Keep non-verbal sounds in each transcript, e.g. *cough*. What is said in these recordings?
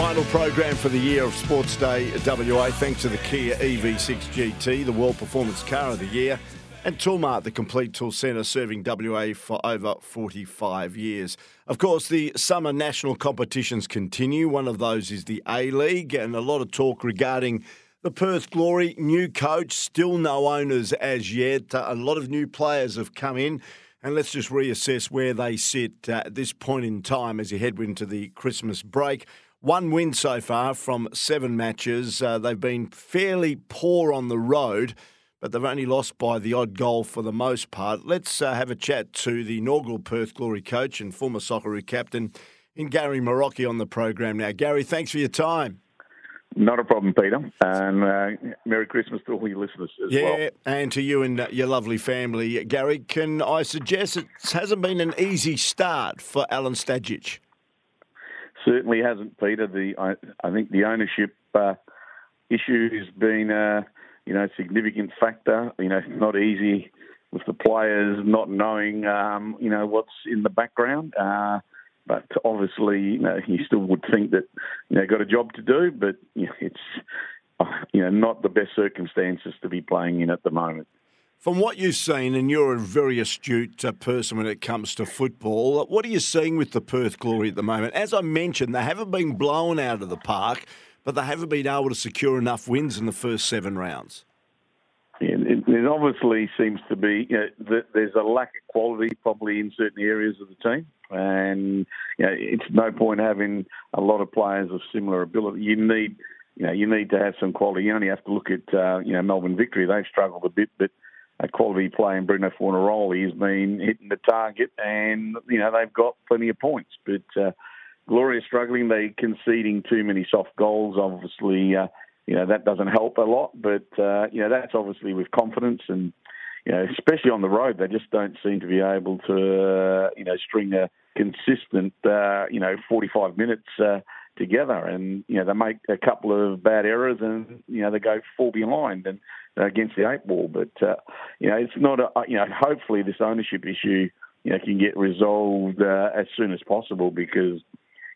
Final program for the year of Sports Day WA, thanks to the Kia EV6 GT, the World Performance Car of the Year, and Toolmart, the complete tool centre serving WA for over 45 years. Of course, the summer national competitions continue. One of those is the A League, and a lot of talk regarding the Perth Glory. New coach, still no owners as yet. Uh, a lot of new players have come in. And let's just reassess where they sit at this point in time as you head into the Christmas break. One win so far from seven matches. Uh, they've been fairly poor on the road, but they've only lost by the odd goal for the most part. Let's uh, have a chat to the inaugural Perth Glory coach and former Socceroo captain in Gary Marocchi on the program now. Gary, thanks for your time. Not a problem, Peter. And uh, Merry Christmas to all your listeners as yeah, well. Yeah, and to you and uh, your lovely family. Gary, can I suggest it hasn't been an easy start for Alen Stajcic? Certainly hasn't, Peter. The I, I think the ownership uh, issue has been a you know significant factor. You know, not easy with the players not knowing um, you know what's in the background. Uh, but obviously, you know, you still would think that you know got a job to do, but you know, it's uh, you know not the best circumstances to be playing in at the moment. From what you've seen, and you're a very astute uh, person when it comes to football, what are you seeing with the Perth Glory at the moment? As I mentioned, they haven't been blown out of the park, but they haven't been able to secure enough wins in the first seven rounds. Yeah, it, it obviously seems to be you know, that there's a lack of quality probably in certain areas of the team, and you know, it's no point having a lot of players of similar ability. You need you know you need to have some quality. You only have to look at uh, you know Melbourne Victory; they've struggled a bit, but quality play in Bruno Fornaroli has been hitting the target, and you know they've got plenty of points. But uh, Gloria struggling; they conceding too many soft goals. Obviously, uh, you know that doesn't help a lot. But uh, you know that's obviously with confidence, and you know especially on the road, they just don't seem to be able to uh, you know string a consistent uh, you know 45 minutes. Uh, together. And you know they make a couple of bad errors, and you know they go fall behind and uh, against the eight ball. But uh, you know it's not a you know hopefully this ownership issue you know can get resolved uh, as soon as possible because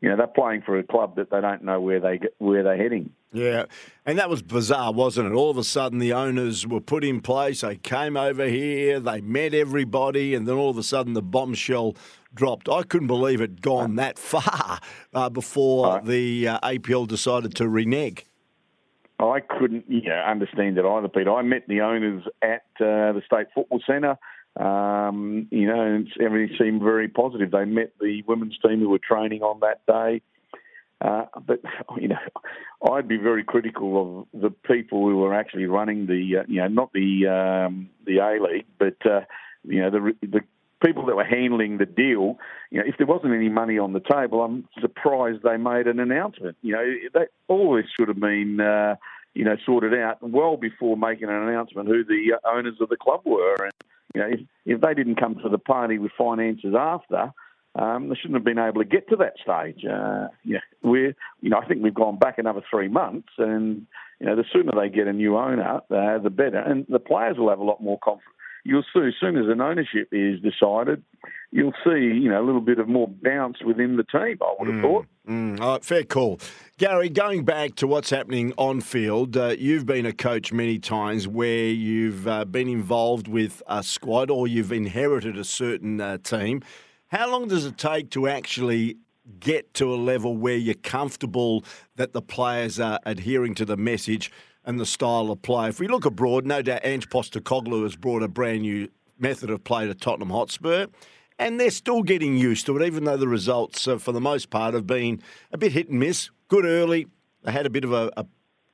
you know they're playing for a club that they don't know where they get, where they're heading. Yeah, and that was bizarre, wasn't it? All of a sudden, the owners were put in place. They came over here, they met everybody, and then all of a sudden, the bombshell dropped. I couldn't believe it gone that far uh, before the uh, APL decided to renege. I couldn't you know, understand it either, Peter. I met the owners at uh, the State Football Centre. Um, you know, and everything seemed very positive. They met the women's team who were training on that day. Uh, but you know, I'd be very critical of the people who were actually running the, uh, you know, not the um, the A League, but uh, you know, the the people that were handling the deal, you know, if there wasn't any money on the table, I'm surprised they made an announcement. You know, that all this should have been, uh, you know, sorted out well before making an announcement who the owners of the club were. And you know, if, if they didn't come to the party with finances after, um, they shouldn't have been able to get to that stage. Uh, yeah, we're, you know, I think we've gone back another three months, and you know, the sooner they get a new owner, uh, the better, and the players will have a lot more confidence you'll see as soon as an ownership is decided, you'll see you know a little bit of more bounce within the team. I would have mm, thought. Mm, fair call, Gary. Going back to what's happening on field, uh, you've been a coach many times where you've uh, been involved with a squad or you've inherited a certain uh, team. How long does it take to actually get to a level where you're comfortable that the players are adhering to the message and the style of play? If we look abroad, no doubt Ange Postecoglou has brought a brand new method of play to Tottenham Hotspur. And they're still getting used to it, even though the results, uh, for the most part, have been a bit hit and miss. Good early. They had a bit of a, a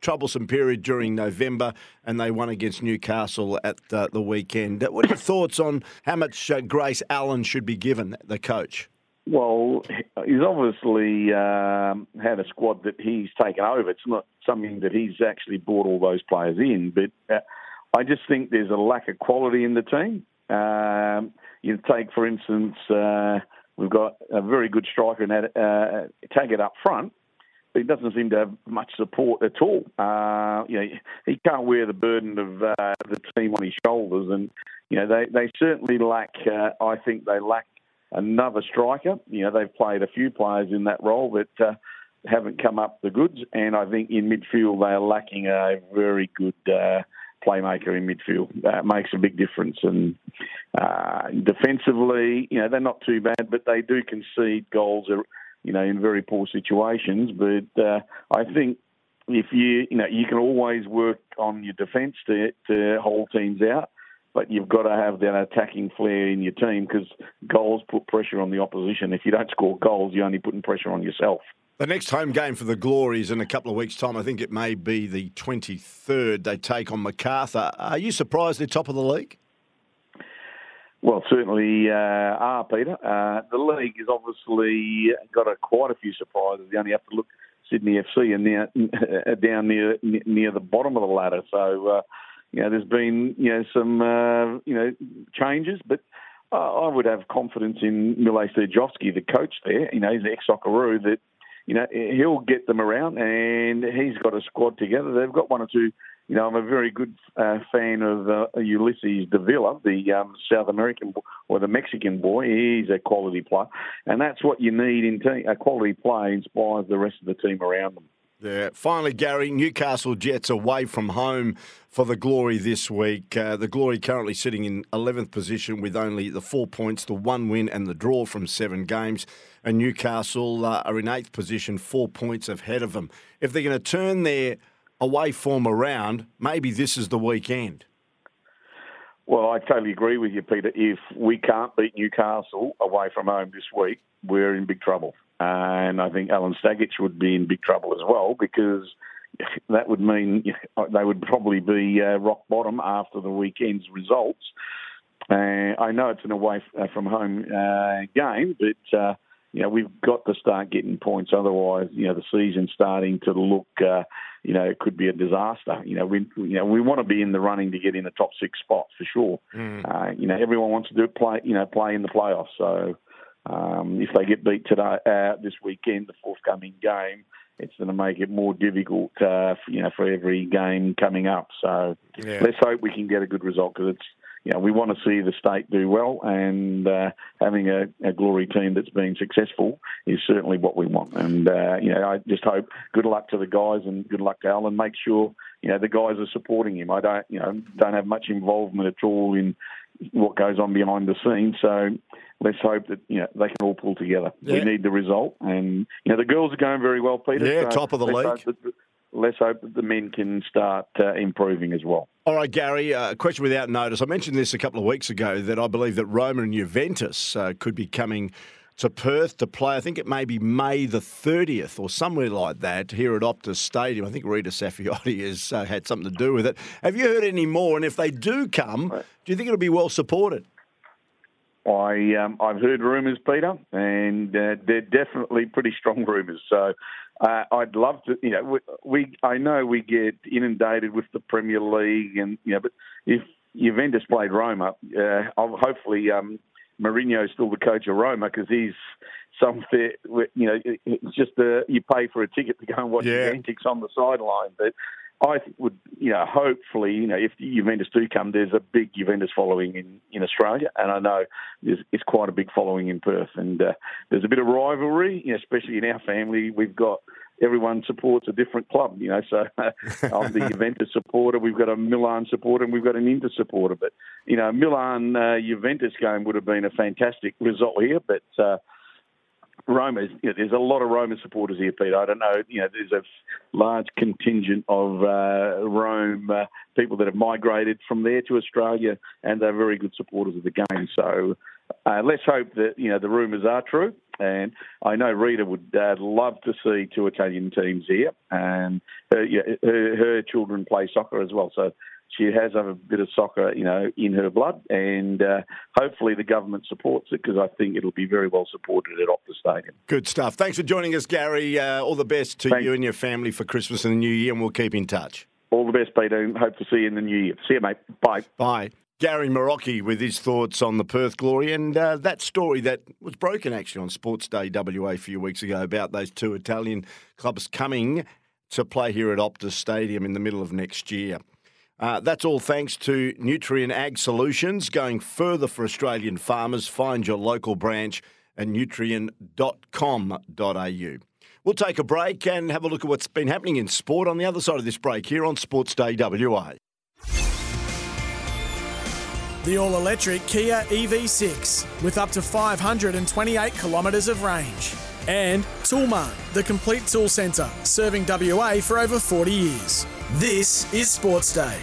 troublesome period during November, and they won against Newcastle at uh, the weekend. What are your thoughts on how much uh, grace Alen should be given, the coach? Well, he's obviously um, had a squad that he's taken over. It's not something that he's actually brought all those players in, but uh, I just think there's a lack of quality in the team. Um, you take, for instance, uh, we've got a very good striker in uh, Taggart up front, he doesn't seem to have much support at all. Uh, you know, he can't wear the burden of uh, the team on his shoulders, and you know they they certainly lack. Uh, I think they lack another striker. You know, they've played a few players in that role, but uh, haven't come up the goods. And I think in midfield they are lacking a very good uh, playmaker in midfield. That makes a big difference. And uh, defensively, you know, they're not too bad, but they do concede goals. You know, in very poor situations. But uh, I think if you, you know, you can always work on your defence to to hold teams out but you've got to have that attacking flair in your team because goals put pressure on the opposition. If you don't score goals, you're only putting pressure on yourself. The next home game for the Glories in a couple of weeks' time, I think it may be the 23rd. They take on Macarthur. Are you surprised they're top of the league? Well, certainly uh, are, Peter. Uh, the league has obviously got a, quite a few surprises. You only have to look Sydney FC and now, *laughs* down near near the bottom of the ladder. So uh, you know, there's been you know some uh, you know changes, but I would have confidence in Mile Sterjovski, the coach there. You know, he's ex Socceroo that you know he'll get them around, and he's got a squad together. They've got one or two. You know, I'm a very good uh, fan of uh, Ulises Davila, the um, South American boy, or the Mexican boy. He's a quality player, and that's what you need in team. A quality player inspires the rest of the team around them. Yeah. Finally, Gary, Newcastle Jets away from home for the Glory this week. Uh, the Glory currently sitting in 11th position with only the four points, the one win and the draw from seven games. And Newcastle uh, are in eighth position, four points ahead of them. If they're going to turn their away form around, maybe this is the weekend. Well, I totally agree with you, Peter. If we can't beat Newcastle away from home this week, we're in big trouble and I think Alen Stajcic would be in big trouble as well because that would mean they would probably be uh, rock bottom after the weekend's results. Uh, I know it's an away uh, from home uh, game, but uh, you know we've got to start getting points. Otherwise, you know the season's starting to look. Uh, you know, it could be a disaster. You know, we you know we want to be in the running to get in the top six spots for sure. Mm. you know, everyone wants to do play. You know, play in the playoffs. So um, if they get beat today uh, this weekend, the forthcoming game, it's going to make it more difficult, uh, for, you know, for every game coming up. So yeah. let's hope we can get a good result because it's, you know, we want to see the state do well, and uh, having a, a, glory team that's been successful is certainly what we want. And uh, you know, I just hope good luck to the guys and good luck to Alen. Make sure you know the guys are supporting him. I don't, you know, don't have much involvement at all in what goes on behind the scenes. So let's hope that you know they can all pull together. Yeah. We need the result, and you know the girls are going very well, Peter. Yeah, so top of the league. Hope let's hope that the men can start uh, improving as well. All right, Gary. Uh, a uh, question without notice. I mentioned this a couple of weeks ago that I believe that Roma and Juventus uh, could be coming to Perth to play. I think it may be May the 30th or somewhere like that here at Optus Stadium. I think Rita Saffioti has uh, had something to do with it. Have you heard any more? And if they do come, do you think it'll be well supported? I um, I've heard rumours, Peter, and uh, they're definitely pretty strong rumours. So uh, I'd love to. You know, we, we, I know we get inundated with the Premier League, and you know, but if Juventus played Roma, uh, hopefully um, Mourinho is still the coach of Roma because he's something. You know, it's just uh, you pay for a ticket to go and watch yeah. the antics on the sideline, but I would, you know, hopefully, you know, if the Juventus do come, there's a big Juventus following in, in Australia, and I know there's it's quite a big following in Perth, and uh, there's a bit of rivalry, you know, especially in our family. We've got everyone supports a different club, you know. So *laughs* I'm the *laughs* Juventus supporter. We've got a Milan supporter, and we've got an Inter supporter. But you know, Milan uh, Juventus game would have been a fantastic result here, but. Uh, Roma, you know, there's a lot of Roma supporters here, Peter. I don't know, you know, there's a large contingent of uh, Rome uh, people that have migrated from there to Australia, and they're very good supporters of the game. So uh, let's hope that you know the rumours are true. And I know Rita would uh, love to see two Italian teams here, and her, yeah, her, her children play soccer as well. So she has a bit of soccer, you know, in her blood, and uh, hopefully the government supports it because I think it'll be very well supported at Optus Stadium. Good stuff. Thanks for joining us, Gary. Uh, all the best to Thanks. you and your family for Christmas and the New Year, and we'll keep in touch. All the best, Peter, and hope to see you in the New Year. See you, mate. Bye. Bye. Gary Marocchi with his thoughts on the Perth Glory and uh, that story that was broken actually on Sports Day WA a few weeks ago about those two Italian clubs coming to play here at Optus Stadium in the middle of next year. Uh, that's all thanks to Nutrien Ag Solutions. Going further for Australian farmers, find your local branch at nutrien.com.au. We'll take a break and have a look at what's been happening in sport on the other side of this break here on Sports Day WA. The all electric Kia EV6 with up to 528 kilometres of range. And Toolmart, the complete tool centre, serving WA for over 40 years. This is Sports Day